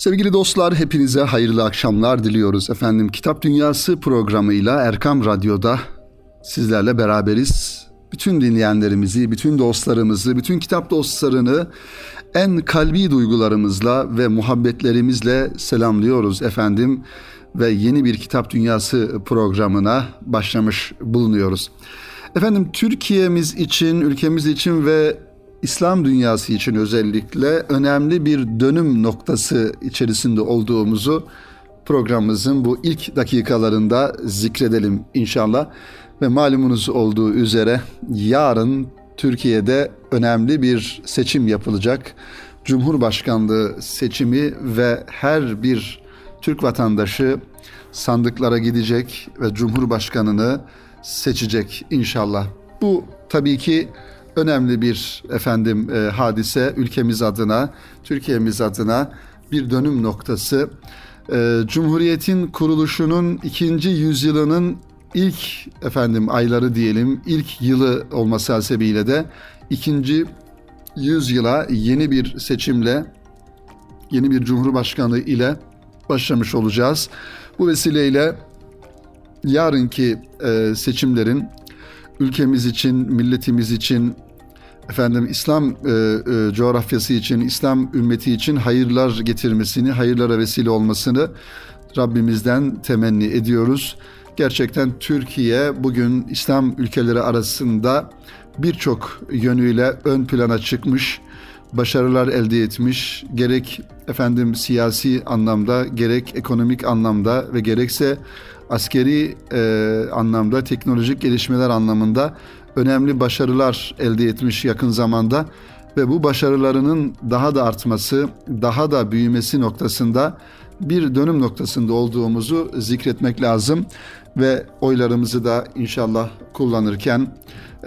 Sevgili dostlar hepinize hayırlı akşamlar diliyoruz. Efendim Kitap Dünyası programıyla Erkam Radyo'da sizlerle beraberiz. Bütün dinleyenlerimizi, bütün dostlarımızı, bütün kitap dostlarını en kalbi duygularımızla ve muhabbetlerimizle selamlıyoruz efendim ve yeni bir Kitap Dünyası programına başlamış bulunuyoruz. Efendim Türkiye'miz için, ülkemiz için ve İslam dünyası için özellikle önemli bir dönüm noktası içerisinde olduğumuzu programımızın bu ilk dakikalarında zikredelim inşallah. Ve malumunuz olduğu üzere yarın Türkiye'de önemli bir seçim yapılacak. Cumhurbaşkanlığı seçimi ve her bir Türk vatandaşı sandıklara gidecek ve Cumhurbaşkanını seçecek inşallah. Bu tabii ki önemli bir efendim e, hadise ülkemiz adına, Türkiye'miz adına bir dönüm noktası. E, Cumhuriyetin kuruluşunun ikinci yüzyılının ilk efendim ayları diyelim, ilk yılı olması hasebiyle de ikinci yüzyıla yeni bir seçimle, yeni bir cumhurbaşkanı ile başlamış olacağız. Bu vesileyle yarınki e, seçimlerin ülkemiz için, milletimiz için, efendim İslam e, e, coğrafyası için, İslam ümmeti için hayırlar getirmesini, hayırlara vesile olmasını Rabbimizden temenni ediyoruz. Gerçekten Türkiye bugün İslam ülkeleri arasında birçok yönüyle ön plana çıkmış, başarılar elde etmiş. Gerek efendim siyasi anlamda, gerek ekonomik anlamda ve gerekse askeri e, anlamda, teknolojik gelişmeler anlamında önemli başarılar elde etmiş yakın zamanda ve bu başarılarının daha da artması, daha da büyümesi noktasında bir dönüm noktasında olduğumuzu zikretmek lazım ve oylarımızı da inşallah kullanırken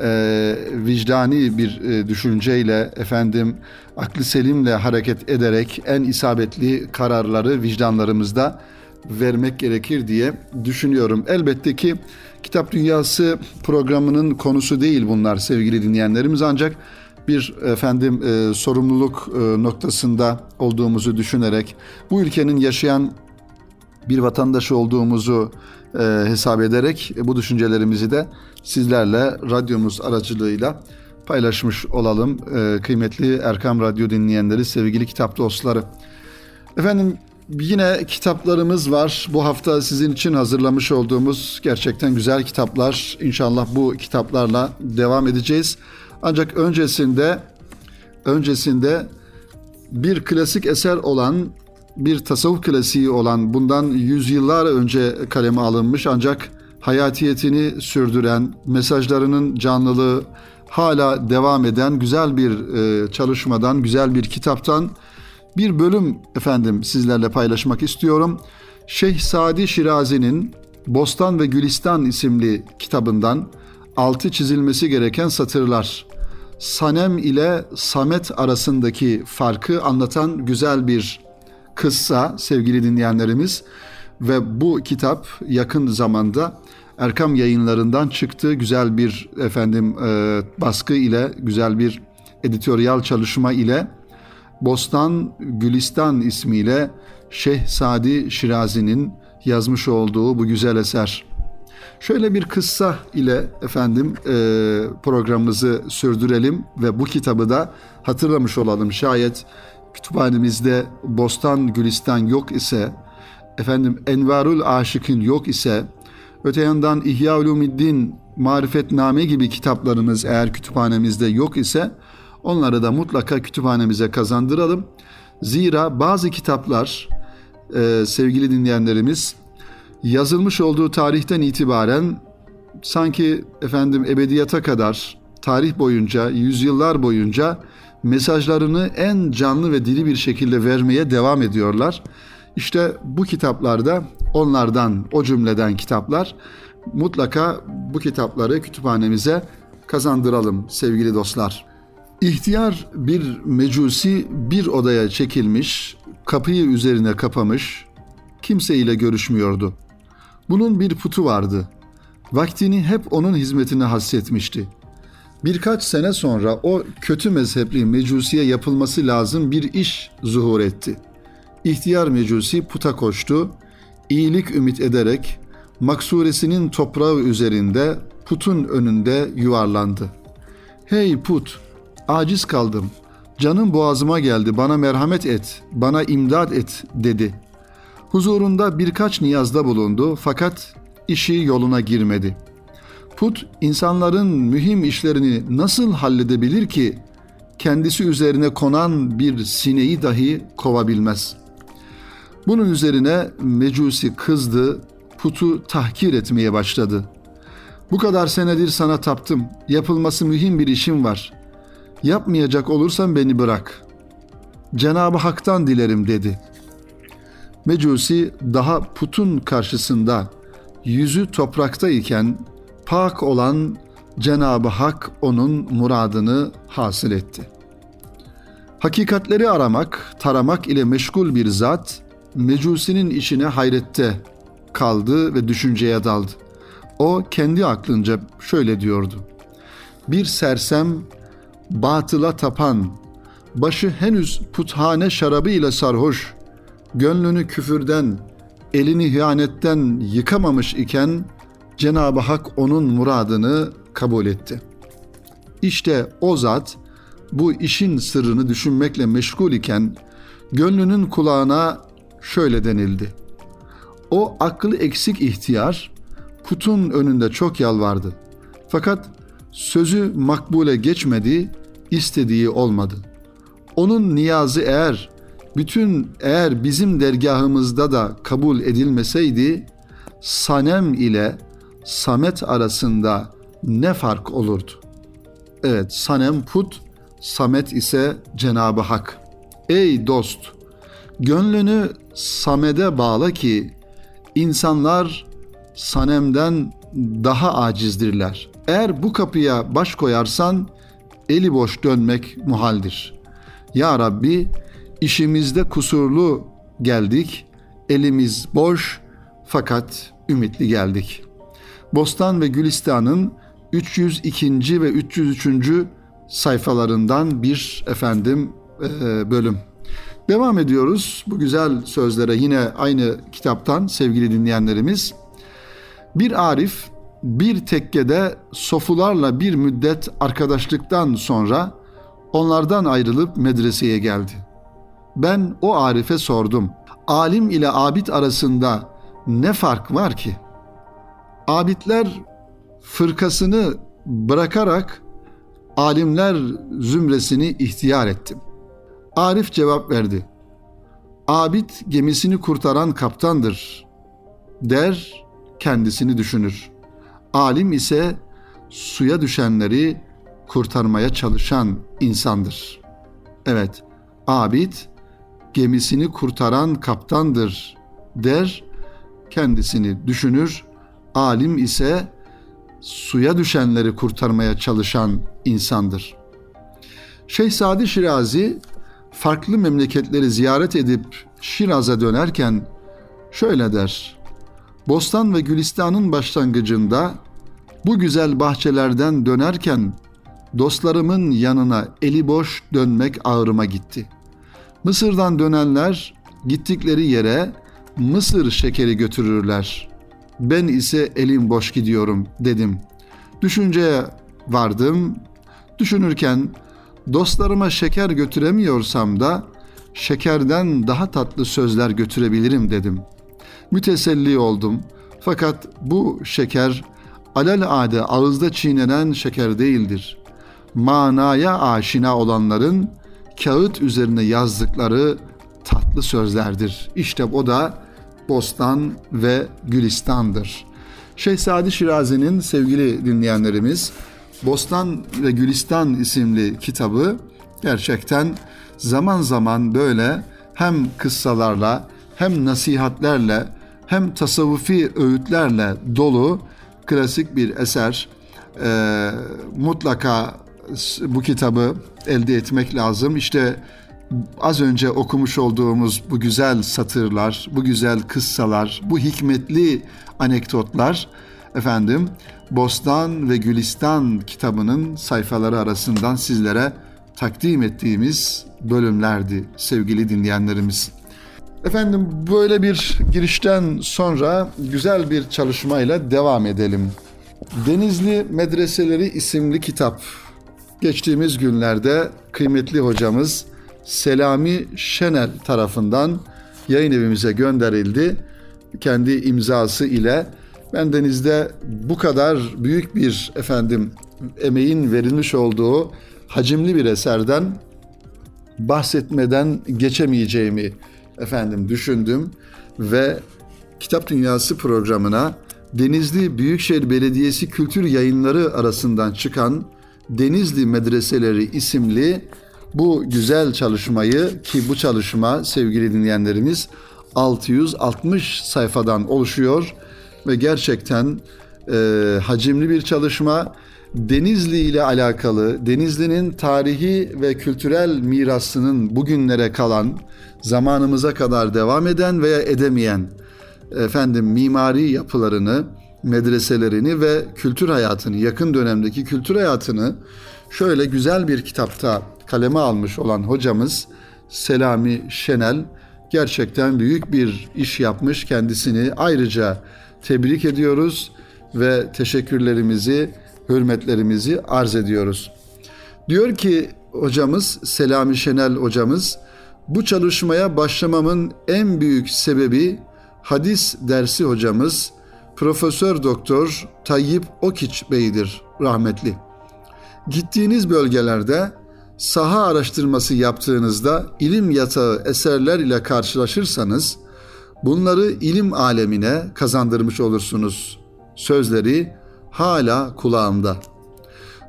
e, vicdani bir e, düşünceyle efendim aklı selimle hareket ederek en isabetli kararları vicdanlarımızda vermek gerekir diye düşünüyorum. Elbette ki Kitap Dünyası programının konusu değil bunlar sevgili dinleyenlerimiz ancak bir efendim e, sorumluluk e, noktasında olduğumuzu düşünerek bu ülkenin yaşayan bir vatandaş olduğumuzu e, hesap ederek e, bu düşüncelerimizi de sizlerle radyomuz aracılığıyla paylaşmış olalım. E, kıymetli Erkam Radyo dinleyenleri, sevgili kitap dostları. Efendim Yine kitaplarımız var. Bu hafta sizin için hazırlamış olduğumuz gerçekten güzel kitaplar. İnşallah bu kitaplarla devam edeceğiz. Ancak öncesinde öncesinde bir klasik eser olan bir tasavvuf klasiği olan bundan yüzyıllar önce kaleme alınmış ancak hayatiyetini sürdüren, mesajlarının canlılığı hala devam eden güzel bir e, çalışmadan, güzel bir kitaptan bir bölüm efendim sizlerle paylaşmak istiyorum. Şeyh Sadi Şirazi'nin Bostan ve Gülistan isimli kitabından altı çizilmesi gereken satırlar. Sanem ile Samet arasındaki farkı anlatan güzel bir kıssa sevgili dinleyenlerimiz ve bu kitap yakın zamanda Erkam yayınlarından çıktı. Güzel bir efendim e, baskı ile güzel bir editoryal çalışma ile Bostan Gülistan ismiyle Şeyh Sadi Şirazi'nin yazmış olduğu bu güzel eser. Şöyle bir kıssa ile efendim e, programımızı sürdürelim ve bu kitabı da hatırlamış olalım. Şayet kütüphanemizde Bostan Gülistan yok ise, efendim Envarul Aşık'ın yok ise, öte yandan İhya Ulumiddin, Marifetname gibi kitaplarımız eğer kütüphanemizde yok ise Onları da mutlaka kütüphanemize kazandıralım. Zira bazı kitaplar e, sevgili dinleyenlerimiz yazılmış olduğu tarihten itibaren sanki efendim ebediyata kadar tarih boyunca, yüzyıllar boyunca mesajlarını en canlı ve dili bir şekilde vermeye devam ediyorlar. İşte bu kitaplarda onlardan, o cümleden kitaplar mutlaka bu kitapları kütüphanemize kazandıralım sevgili dostlar. İhtiyar bir mecusi bir odaya çekilmiş, kapıyı üzerine kapamış, kimseyle görüşmüyordu. Bunun bir putu vardı. Vaktini hep onun hizmetine hassetmişti. Birkaç sene sonra o kötü mezhepli mecusiye yapılması lazım bir iş zuhur etti. İhtiyar mecusi puta koştu. İyilik ümit ederek maksuresinin toprağı üzerinde putun önünde yuvarlandı. Hey put, aciz kaldım. Canım boğazıma geldi, bana merhamet et, bana imdad et dedi. Huzurunda birkaç niyazda bulundu fakat işi yoluna girmedi. Put insanların mühim işlerini nasıl halledebilir ki kendisi üzerine konan bir sineği dahi kovabilmez. Bunun üzerine Mecusi kızdı, putu tahkir etmeye başladı. Bu kadar senedir sana taptım, yapılması mühim bir işim var. Yapmayacak olursan beni bırak. Cenab-ı Hak'tan dilerim dedi. Mecusi daha putun karşısında yüzü toprakta iken pak olan Cenab-ı Hak onun muradını hasıl etti. Hakikatleri aramak, taramak ile meşgul bir zat, Mecusi'nin işine hayrette kaldı ve düşünceye daldı. O kendi aklınca şöyle diyordu. Bir sersem, batıla tapan, başı henüz puthane şarabı ile sarhoş, gönlünü küfürden, elini hıyanetten yıkamamış iken Cenab-ı Hak onun muradını kabul etti. İşte o zat bu işin sırrını düşünmekle meşgul iken gönlünün kulağına şöyle denildi. O aklı eksik ihtiyar putun önünde çok yalvardı. Fakat sözü makbule geçmedi, istediği olmadı. Onun niyazı eğer bütün eğer bizim dergahımızda da kabul edilmeseydi Sanem ile Samet arasında ne fark olurdu? Evet, Sanem put, Samet ise Cenabı Hak. Ey dost, gönlünü Samed'e bağla ki insanlar Sanem'den daha acizdirler. Eğer bu kapıya baş koyarsan eli boş dönmek muhaldir. Ya Rabbi işimizde kusurlu geldik, elimiz boş fakat ümitli geldik. Bostan ve Gülistan'ın 302. ve 303. sayfalarından bir efendim e, bölüm. Devam ediyoruz bu güzel sözlere yine aynı kitaptan sevgili dinleyenlerimiz. Bir arif bir tekkede sofularla bir müddet arkadaşlıktan sonra onlardan ayrılıp medreseye geldi. Ben o arife sordum. Alim ile abid arasında ne fark var ki? Abidler fırkasını bırakarak alimler zümresini ihtiyar ettim. Arif cevap verdi. Abid gemisini kurtaran kaptandır. Der, kendisini düşünür. Alim ise suya düşenleri kurtarmaya çalışan insandır. Evet, abid gemisini kurtaran kaptandır der, kendisini düşünür. Alim ise suya düşenleri kurtarmaya çalışan insandır. Şeyh Sadi Şirazi farklı memleketleri ziyaret edip Şiraz'a dönerken şöyle der. Bostan ve Gülistan'ın başlangıcında bu güzel bahçelerden dönerken dostlarımın yanına eli boş dönmek ağrıma gitti. Mısır'dan dönenler gittikleri yere Mısır şekeri götürürler. Ben ise elim boş gidiyorum dedim. Düşünceye vardım. Düşünürken dostlarıma şeker götüremiyorsam da şekerden daha tatlı sözler götürebilirim dedim. Müteselli oldum. Fakat bu şeker alelade ağızda çiğnenen şeker değildir. Manaya aşina olanların kağıt üzerine yazdıkları tatlı sözlerdir. İşte o da Bostan ve Gülistan'dır. Şehzade Şirazi'nin sevgili dinleyenlerimiz Bostan ve Gülistan isimli kitabı gerçekten zaman zaman böyle hem kıssalarla hem nasihatlerle hem tasavvufi öğütlerle dolu klasik bir eser. Ee, mutlaka bu kitabı elde etmek lazım. İşte az önce okumuş olduğumuz bu güzel satırlar, bu güzel kıssalar, bu hikmetli anekdotlar efendim Bostan ve Gülistan kitabının sayfaları arasından sizlere takdim ettiğimiz bölümlerdi sevgili dinleyenlerimiz. Efendim böyle bir girişten sonra güzel bir çalışmayla devam edelim. Denizli Medreseleri isimli kitap. Geçtiğimiz günlerde kıymetli hocamız Selami Şenel tarafından yayın evimize gönderildi. Kendi imzası ile ben denizde bu kadar büyük bir efendim emeğin verilmiş olduğu hacimli bir eserden bahsetmeden geçemeyeceğimi efendim düşündüm ve Kitap Dünyası programına Denizli Büyükşehir Belediyesi Kültür Yayınları arasından çıkan Denizli Medreseleri isimli bu güzel çalışmayı ki bu çalışma sevgili dinleyenlerimiz 660 sayfadan oluşuyor ve gerçekten e, hacimli bir çalışma. Denizli ile alakalı, Denizli'nin tarihi ve kültürel mirasının bugünlere kalan, zamanımıza kadar devam eden veya edemeyen efendim mimari yapılarını, medreselerini ve kültür hayatını, yakın dönemdeki kültür hayatını şöyle güzel bir kitapta kaleme almış olan hocamız Selami Şenel gerçekten büyük bir iş yapmış. Kendisini ayrıca tebrik ediyoruz ve teşekkürlerimizi, hürmetlerimizi arz ediyoruz. Diyor ki hocamız Selami Şenel hocamız bu çalışmaya başlamamın en büyük sebebi hadis dersi hocamız Profesör Doktor Tayyip Okiç Bey'dir rahmetli. Gittiğiniz bölgelerde saha araştırması yaptığınızda ilim yatağı eserler ile karşılaşırsanız bunları ilim alemine kazandırmış olursunuz. Sözleri hala kulağımda.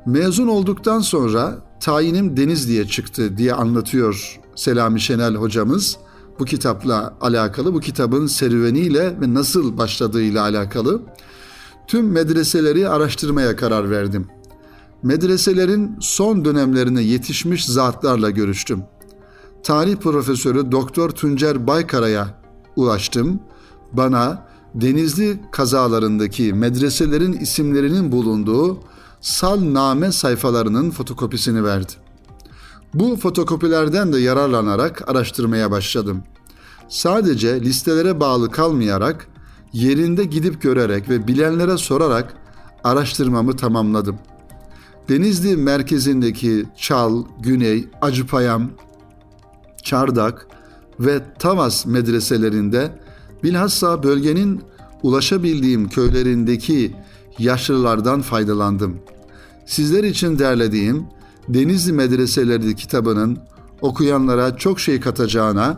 Mezun olduktan sonra tayinim Denizli'ye çıktı diye anlatıyor Selami Şenel hocamız. Bu kitapla alakalı, bu kitabın serüveniyle ve nasıl başladığıyla alakalı tüm medreseleri araştırmaya karar verdim medreselerin son dönemlerine yetişmiş zatlarla görüştüm. Tarih profesörü Doktor Tuncer Baykara'ya ulaştım. Bana Denizli kazalarındaki medreselerin isimlerinin bulunduğu salname sayfalarının fotokopisini verdi. Bu fotokopilerden de yararlanarak araştırmaya başladım. Sadece listelere bağlı kalmayarak yerinde gidip görerek ve bilenlere sorarak araştırmamı tamamladım.'' Denizli merkezindeki Çal, Güney, Acıpayam, Çardak ve Tavas medreselerinde bilhassa bölgenin ulaşabildiğim köylerindeki yaşlılardan faydalandım. Sizler için derlediğim Denizli Medreseleri kitabının okuyanlara çok şey katacağına,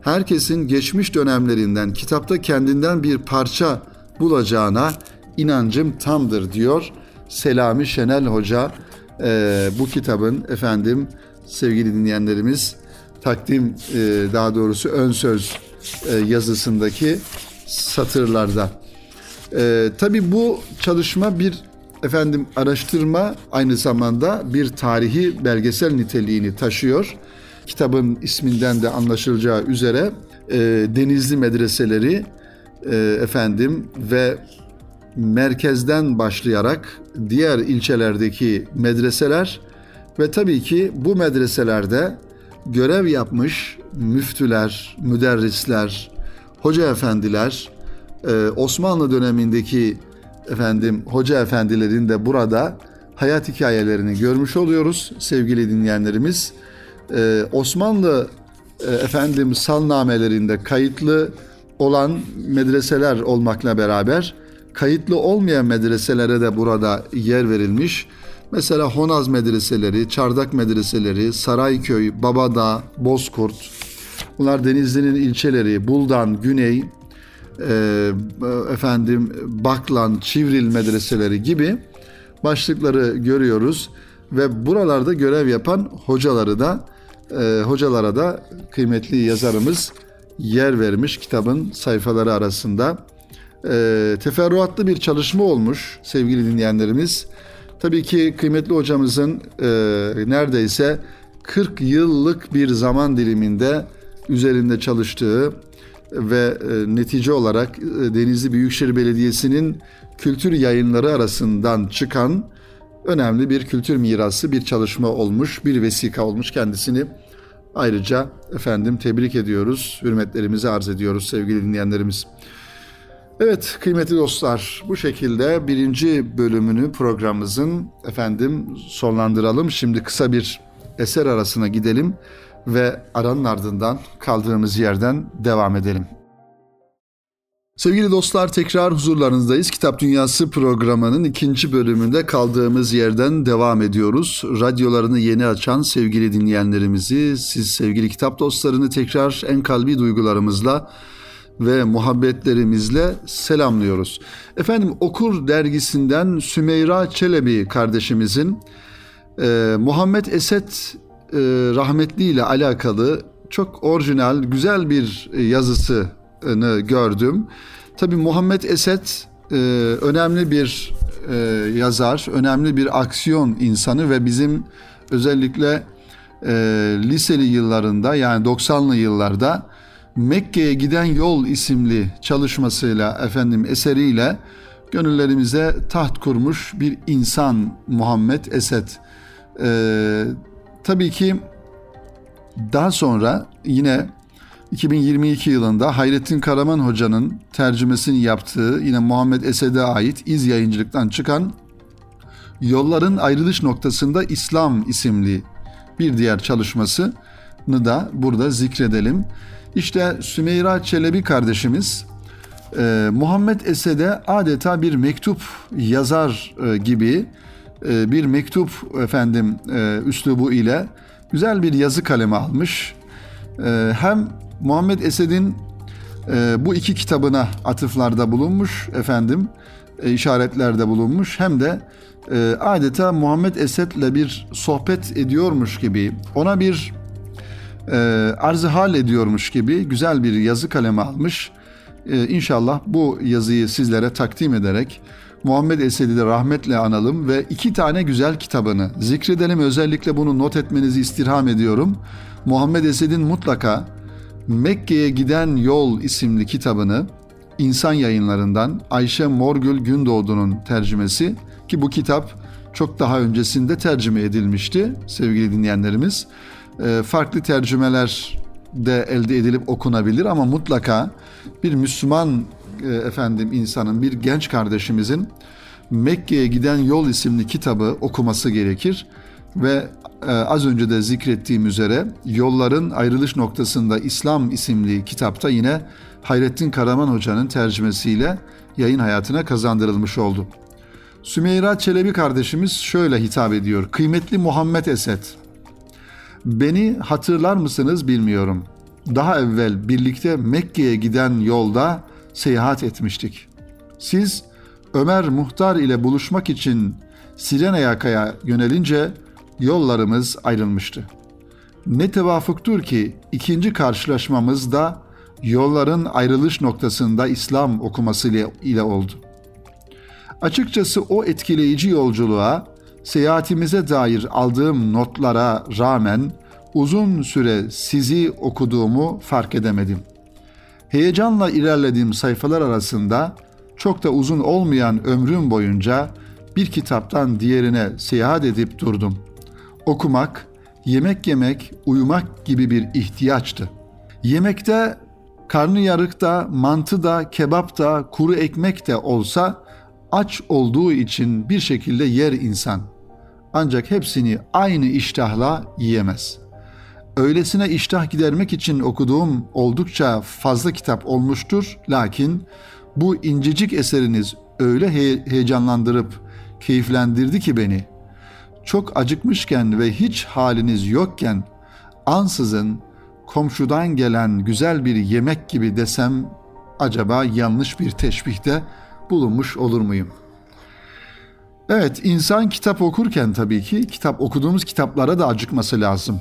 herkesin geçmiş dönemlerinden kitapta kendinden bir parça bulacağına inancım tamdır diyor Selami Şenel Hoca e, bu kitabın efendim sevgili dinleyenlerimiz takdim e, daha doğrusu ön söz e, yazısındaki satırlarda. E, Tabi bu çalışma bir efendim araştırma aynı zamanda bir tarihi belgesel niteliğini taşıyor. Kitabın isminden de anlaşılacağı üzere e, Denizli medreseleri e, efendim ve merkezden başlayarak diğer ilçelerdeki medreseler ve tabii ki bu medreselerde görev yapmış müftüler, müderrisler, hoca efendiler, e, Osmanlı dönemindeki efendim hoca efendilerin de burada hayat hikayelerini görmüş oluyoruz sevgili dinleyenlerimiz. E, Osmanlı e, efendim salnamelerinde kayıtlı olan medreseler olmakla beraber kayıtlı olmayan medreselere de burada yer verilmiş. Mesela Honaz medreseleri, Çardak medreseleri, Sarayköy, Babadağ, Bozkurt. Bunlar Denizli'nin ilçeleri, Buldan, Güney, e, efendim Baklan, Çivril medreseleri gibi başlıkları görüyoruz ve buralarda görev yapan hocaları da e, hocalara da kıymetli yazarımız yer vermiş kitabın sayfaları arasında e, teferruatlı bir çalışma olmuş sevgili dinleyenlerimiz. Tabii ki kıymetli hocamızın e, neredeyse 40 yıllık bir zaman diliminde üzerinde çalıştığı ve e, netice olarak e, Denizli Büyükşehir Belediyesi'nin kültür yayınları arasından çıkan önemli bir kültür mirası bir çalışma olmuş, bir vesika olmuş kendisini ayrıca efendim tebrik ediyoruz, hürmetlerimizi arz ediyoruz sevgili dinleyenlerimiz. Evet kıymetli dostlar bu şekilde birinci bölümünü programımızın efendim sonlandıralım. Şimdi kısa bir eser arasına gidelim ve aranın ardından kaldığımız yerden devam edelim. Sevgili dostlar tekrar huzurlarınızdayız. Kitap Dünyası programının ikinci bölümünde kaldığımız yerden devam ediyoruz. Radyolarını yeni açan sevgili dinleyenlerimizi, siz sevgili kitap dostlarını tekrar en kalbi duygularımızla ve muhabbetlerimizle selamlıyoruz. Efendim Okur dergisinden Sümeyra Çelebi kardeşimizin e, Muhammed Esed e, rahmetli ile alakalı çok orijinal, güzel bir yazısını gördüm. Tabi Muhammed Esed e, önemli bir e, yazar, önemli bir aksiyon insanı ve bizim özellikle e, liseli yıllarında yani 90'lı yıllarda Mekke'ye giden yol isimli çalışmasıyla efendim eseriyle gönüllerimize taht kurmuş bir insan Muhammed Esed. Ee, tabii ki daha sonra yine 2022 yılında Hayrettin Karaman Hoca'nın tercümesini yaptığı yine Muhammed Esed'e ait iz yayıncılıktan çıkan Yolların Ayrılış Noktasında İslam isimli bir diğer çalışmasını da burada zikredelim. İşte Sümeyra Çelebi kardeşimiz e, Muhammed Esed'e adeta bir mektup yazar e, gibi e, bir mektup efendim üslubu ile güzel bir yazı kalemi almış. Hem Muhammed Esed'in bu iki kitabına atıflarda bulunmuş efendim, işaretlerde bulunmuş hem de adeta Muhammed Esed'le bir sohbet ediyormuş gibi ona bir e, arzı hal ediyormuş gibi güzel bir yazı kalemi almış. E, inşallah bu yazıyı sizlere takdim ederek Muhammed Esed'i de rahmetle analım ve iki tane güzel kitabını zikredelim. Özellikle bunu not etmenizi istirham ediyorum. Muhammed Esed'in mutlaka Mekke'ye Giden Yol isimli kitabını İnsan Yayınlarından Ayşe Morgül Gündoğdu'nun tercümesi ki bu kitap çok daha öncesinde tercüme edilmişti sevgili dinleyenlerimiz. Ee, farklı tercümeler de elde edilip okunabilir ama mutlaka bir Müslüman e, efendim insanın bir genç kardeşimizin Mekke'ye giden yol isimli kitabı okuması gerekir ve e, az önce de zikrettiğim üzere yolların ayrılış noktasında İslam isimli kitapta yine Hayrettin Karaman Hoca'nın tercümesiyle yayın hayatına kazandırılmış oldu. Sümeyra Çelebi kardeşimiz şöyle hitap ediyor. Kıymetli Muhammed Esed, Beni hatırlar mısınız bilmiyorum. Daha evvel birlikte Mekke'ye giden yolda seyahat etmiştik. Siz Ömer Muhtar ile buluşmak için Sirenayaka'ya yönelince yollarımız ayrılmıştı. Ne tevafuktur ki ikinci karşılaşmamız da yolların ayrılış noktasında İslam okuması ile oldu. Açıkçası o etkileyici yolculuğa seyahatimize dair aldığım notlara rağmen uzun süre sizi okuduğumu fark edemedim. Heyecanla ilerlediğim sayfalar arasında çok da uzun olmayan ömrüm boyunca bir kitaptan diğerine seyahat edip durdum. Okumak, yemek yemek, uyumak gibi bir ihtiyaçtı. Yemekte karnı yarıkta, mantı da, kebap da, kuru ekmek de olsa aç olduğu için bir şekilde yer insan.'' ancak hepsini aynı iştahla yiyemez. Öylesine iştah gidermek için okuduğum oldukça fazla kitap olmuştur. Lakin bu incecik eseriniz öyle he- heyecanlandırıp keyiflendirdi ki beni. Çok acıkmışken ve hiç haliniz yokken ansızın komşudan gelen güzel bir yemek gibi desem acaba yanlış bir teşbihte bulunmuş olur muyum?'' Evet, insan kitap okurken tabii ki kitap okuduğumuz kitaplara da acıkması lazım.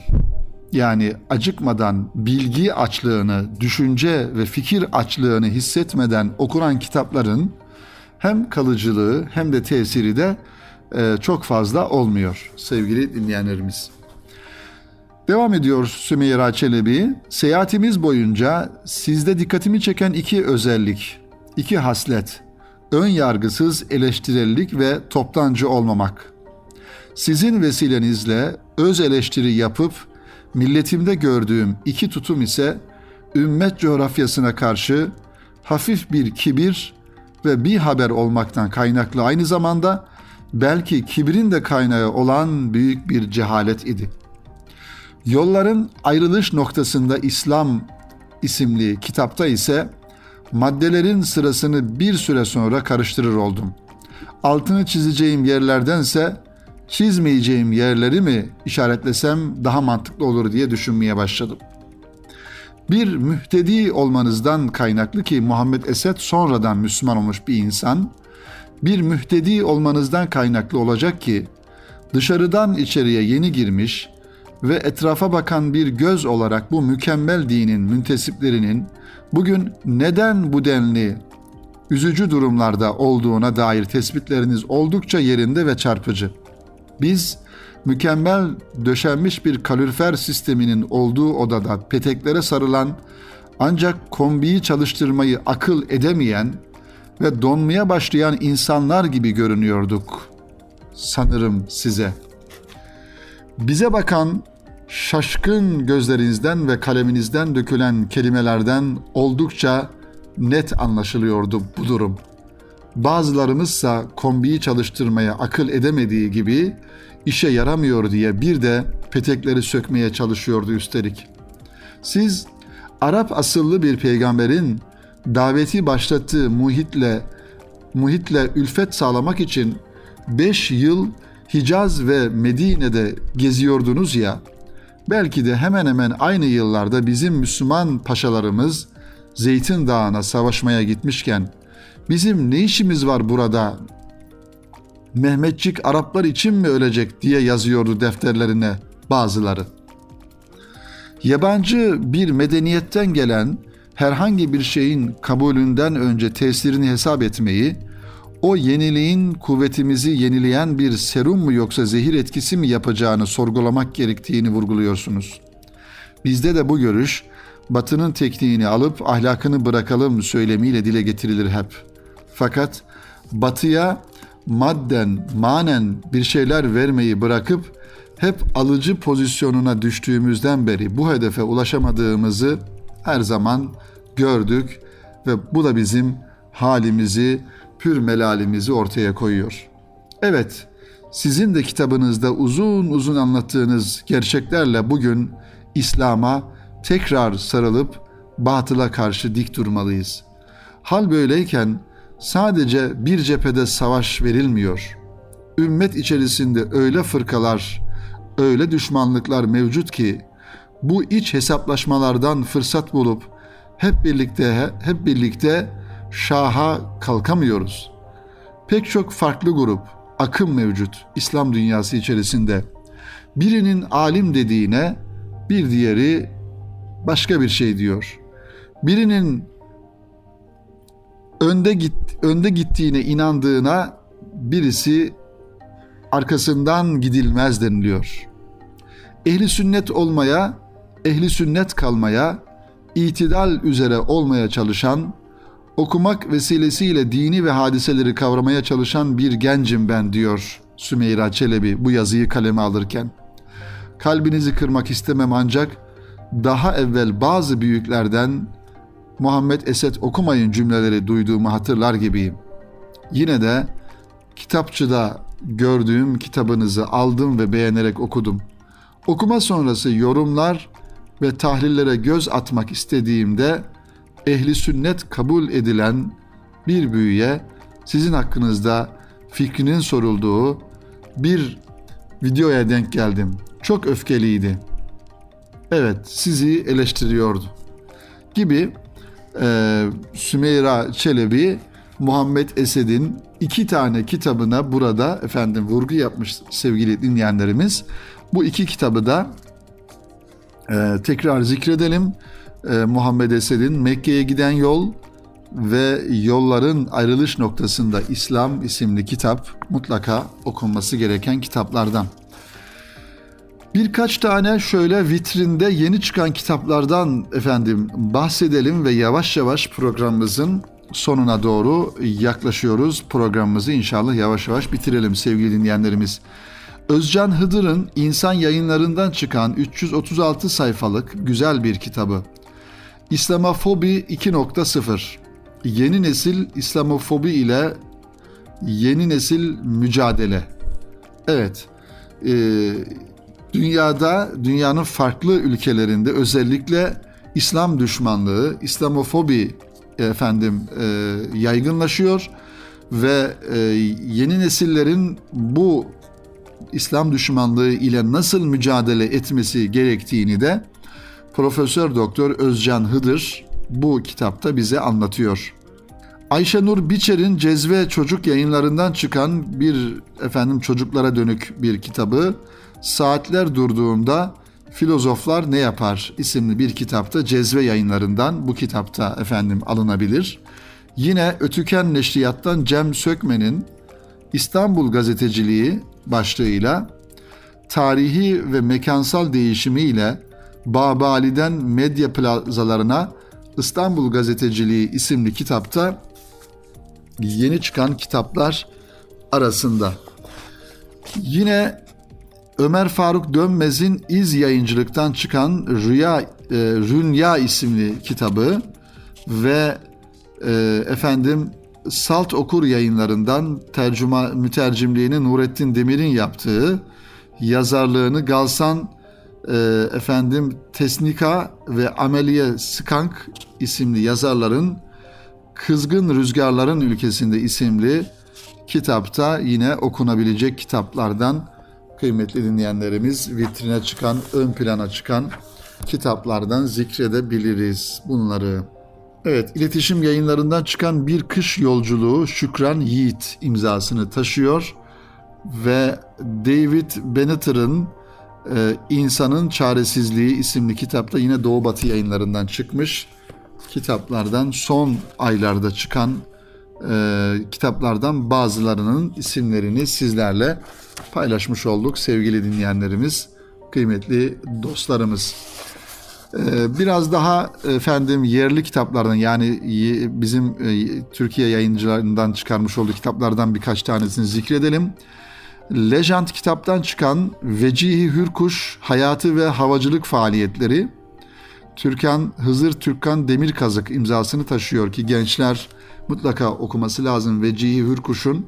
Yani acıkmadan bilgi açlığını, düşünce ve fikir açlığını hissetmeden okunan kitapların hem kalıcılığı hem de tesiri de e, çok fazla olmuyor sevgili dinleyenlerimiz. Devam ediyor Sümeyra Çelebi. Seyahatimiz boyunca sizde dikkatimi çeken iki özellik, iki haslet ön yargısız eleştirellik ve toptancı olmamak. Sizin vesilenizle öz eleştiri yapıp milletimde gördüğüm iki tutum ise ümmet coğrafyasına karşı hafif bir kibir ve bir haber olmaktan kaynaklı aynı zamanda belki kibrin de kaynağı olan büyük bir cehalet idi. Yolların ayrılış noktasında İslam isimli kitapta ise maddelerin sırasını bir süre sonra karıştırır oldum. Altını çizeceğim yerlerdense çizmeyeceğim yerleri mi işaretlesem daha mantıklı olur diye düşünmeye başladım. Bir mühtedi olmanızdan kaynaklı ki Muhammed Esed sonradan Müslüman olmuş bir insan, bir mühtedi olmanızdan kaynaklı olacak ki dışarıdan içeriye yeni girmiş ve etrafa bakan bir göz olarak bu mükemmel dinin müntesiplerinin bugün neden bu denli üzücü durumlarda olduğuna dair tespitleriniz oldukça yerinde ve çarpıcı. Biz mükemmel döşenmiş bir kalorifer sisteminin olduğu odada peteklere sarılan ancak kombiyi çalıştırmayı akıl edemeyen ve donmaya başlayan insanlar gibi görünüyorduk. Sanırım size. Bize bakan şaşkın gözlerinizden ve kaleminizden dökülen kelimelerden oldukça net anlaşılıyordu bu durum. Bazılarımızsa kombiyi çalıştırmaya akıl edemediği gibi işe yaramıyor diye bir de petekleri sökmeye çalışıyordu üstelik. Siz Arap asıllı bir peygamberin daveti başlattığı muhitle muhitle ülfet sağlamak için 5 yıl Hicaz ve Medine'de geziyordunuz ya. Belki de hemen hemen aynı yıllarda bizim Müslüman paşalarımız Zeytin Dağı'na savaşmaya gitmişken bizim ne işimiz var burada? Mehmetçik Araplar için mi ölecek diye yazıyordu defterlerine bazıları. Yabancı bir medeniyetten gelen herhangi bir şeyin kabulünden önce tesirini hesap etmeyi, o yeniliğin kuvvetimizi yenileyen bir serum mu yoksa zehir etkisi mi yapacağını sorgulamak gerektiğini vurguluyorsunuz. Bizde de bu görüş batının tekniğini alıp ahlakını bırakalım söylemiyle dile getirilir hep. Fakat batıya madden, manen bir şeyler vermeyi bırakıp hep alıcı pozisyonuna düştüğümüzden beri bu hedefe ulaşamadığımızı her zaman gördük ve bu da bizim halimizi, pür melalimizi ortaya koyuyor. Evet, sizin de kitabınızda uzun uzun anlattığınız gerçeklerle bugün İslam'a tekrar sarılıp batıla karşı dik durmalıyız. Hal böyleyken sadece bir cephede savaş verilmiyor. Ümmet içerisinde öyle fırkalar, öyle düşmanlıklar mevcut ki bu iç hesaplaşmalardan fırsat bulup hep birlikte hep birlikte şaha kalkamıyoruz. Pek çok farklı grup, akım mevcut İslam dünyası içerisinde. Birinin alim dediğine bir diğeri başka bir şey diyor. Birinin önde git önde gittiğine inandığına birisi arkasından gidilmez deniliyor. Ehli sünnet olmaya, ehli sünnet kalmaya, itidal üzere olmaya çalışan, okumak vesilesiyle dini ve hadiseleri kavramaya çalışan bir gencim ben diyor Sümeyra Çelebi bu yazıyı kaleme alırken. Kalbinizi kırmak istemem ancak daha evvel bazı büyüklerden Muhammed Esed okumayın cümleleri duyduğumu hatırlar gibiyim. Yine de kitapçıda gördüğüm kitabınızı aldım ve beğenerek okudum. Okuma sonrası yorumlar ve tahlillere göz atmak istediğimde ehli sünnet kabul edilen bir büyüye sizin hakkınızda fikrinin sorulduğu bir videoya denk geldim. Çok öfkeliydi. Evet, sizi eleştiriyordu. Gibi e, Sümeyra Çelebi Muhammed Esed'in iki tane kitabına burada efendim vurgu yapmış sevgili dinleyenlerimiz. Bu iki kitabı da e, tekrar zikredelim. E, Muhammed Esed'in Mekke'ye giden yol ve yolların ayrılış noktasında İslam isimli kitap mutlaka okunması gereken kitaplardan. Birkaç tane şöyle vitrinde yeni çıkan kitaplardan efendim bahsedelim ve yavaş yavaş programımızın sonuna doğru yaklaşıyoruz. Programımızı inşallah yavaş yavaş bitirelim sevgili dinleyenlerimiz. Özcan Hıdır'ın insan yayınlarından çıkan 336 sayfalık güzel bir kitabı. İslamofobi 2.0 Yeni nesil İslamofobi ile yeni nesil mücadele. Evet, e, dünyada, dünyanın farklı ülkelerinde özellikle İslam düşmanlığı, İslamofobi efendim e, yaygınlaşıyor ve e, yeni nesillerin bu İslam düşmanlığı ile nasıl mücadele etmesi gerektiğini de Profesör Doktor Özcan Hıdır bu kitapta bize anlatıyor. Ayşenur Biçer'in Cezve Çocuk yayınlarından çıkan bir efendim çocuklara dönük bir kitabı Saatler Durduğunda Filozoflar Ne Yapar isimli bir kitapta Cezve yayınlarından bu kitapta efendim alınabilir. Yine Ötüken Neşriyat'tan Cem Sökmen'in İstanbul Gazeteciliği başlığıyla tarihi ve mekansal değişimiyle Babali'den medya plazalarına İstanbul Gazeteciliği isimli kitapta yeni çıkan kitaplar arasında. Yine Ömer Faruk Dönmez'in İz Yayıncılık'tan çıkan Rüya e, Rünya isimli kitabı ve e, efendim Salt Okur yayınlarından tercüma mütercimliğini Nurettin Demir'in yaptığı yazarlığını Galsan e, efendim Tesnika ve Ameliye Skank isimli yazarların Kızgın Rüzgarların Ülkesinde isimli kitapta yine okunabilecek kitaplardan kıymetli dinleyenlerimiz vitrine çıkan, ön plana çıkan kitaplardan zikredebiliriz bunları. Evet, iletişim yayınlarından çıkan Bir Kış Yolculuğu Şükran Yiğit imzasını taşıyor ve David Bennett'ın e, İnsanın Çaresizliği isimli kitapta yine Doğu Batı yayınlarından çıkmış kitaplardan son aylarda çıkan e, kitaplardan bazılarının isimlerini sizlerle paylaşmış olduk sevgili dinleyenlerimiz, kıymetli dostlarımız. E, biraz daha efendim yerli kitaplardan yani bizim e, Türkiye yayıncılarından çıkarmış olduğu kitaplardan birkaç tanesini zikredelim. Lejant kitaptan çıkan Vecihi Hürkuş Hayatı ve Havacılık Faaliyetleri Türkan Hızır Türkan Demirkazık imzasını taşıyor ki gençler mutlaka okuması lazım. Vecihi Hürkuş'un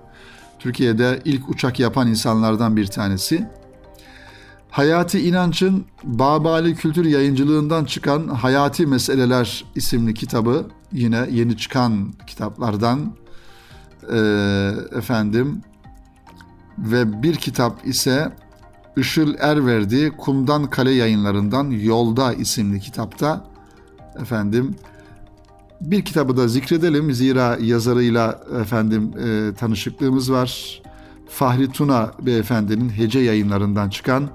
Türkiye'de ilk uçak yapan insanlardan bir tanesi. Hayati İnanç'ın Babali Kültür Yayıncılığından çıkan Hayati Meseleler isimli kitabı yine yeni çıkan kitaplardan e, efendim ve bir kitap ise Işıl Erverdi Kumdan Kale yayınlarından Yolda isimli kitapta efendim bir kitabı da zikredelim zira yazarıyla efendim e, tanışıklığımız var. Fahri Tuna beyefendinin Hece yayınlarından çıkan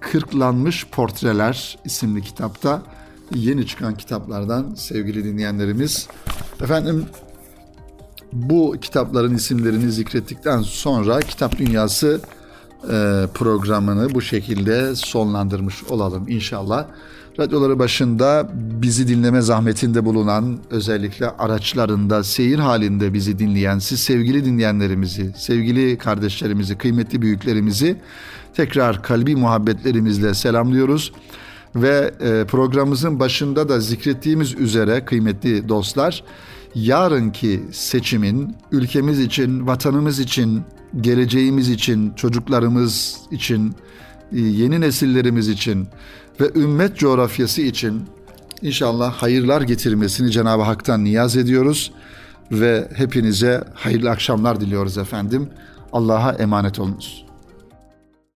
Kırklanmış Portreler isimli kitapta yeni çıkan kitaplardan sevgili dinleyenlerimiz. Efendim bu kitapların isimlerini zikrettikten sonra Kitap Dünyası e, programını bu şekilde sonlandırmış olalım inşallah. Radyoları başında bizi dinleme zahmetinde bulunan özellikle araçlarında seyir halinde bizi dinleyen siz sevgili dinleyenlerimizi, sevgili kardeşlerimizi, kıymetli büyüklerimizi tekrar kalbi muhabbetlerimizle selamlıyoruz. Ve e, programımızın başında da zikrettiğimiz üzere kıymetli dostlar yarınki seçimin ülkemiz için, vatanımız için, geleceğimiz için, çocuklarımız için, e, yeni nesillerimiz için ve ümmet coğrafyası için inşallah hayırlar getirmesini Cenab-ı Hak'tan niyaz ediyoruz ve hepinize hayırlı akşamlar diliyoruz efendim. Allah'a emanet olunuz.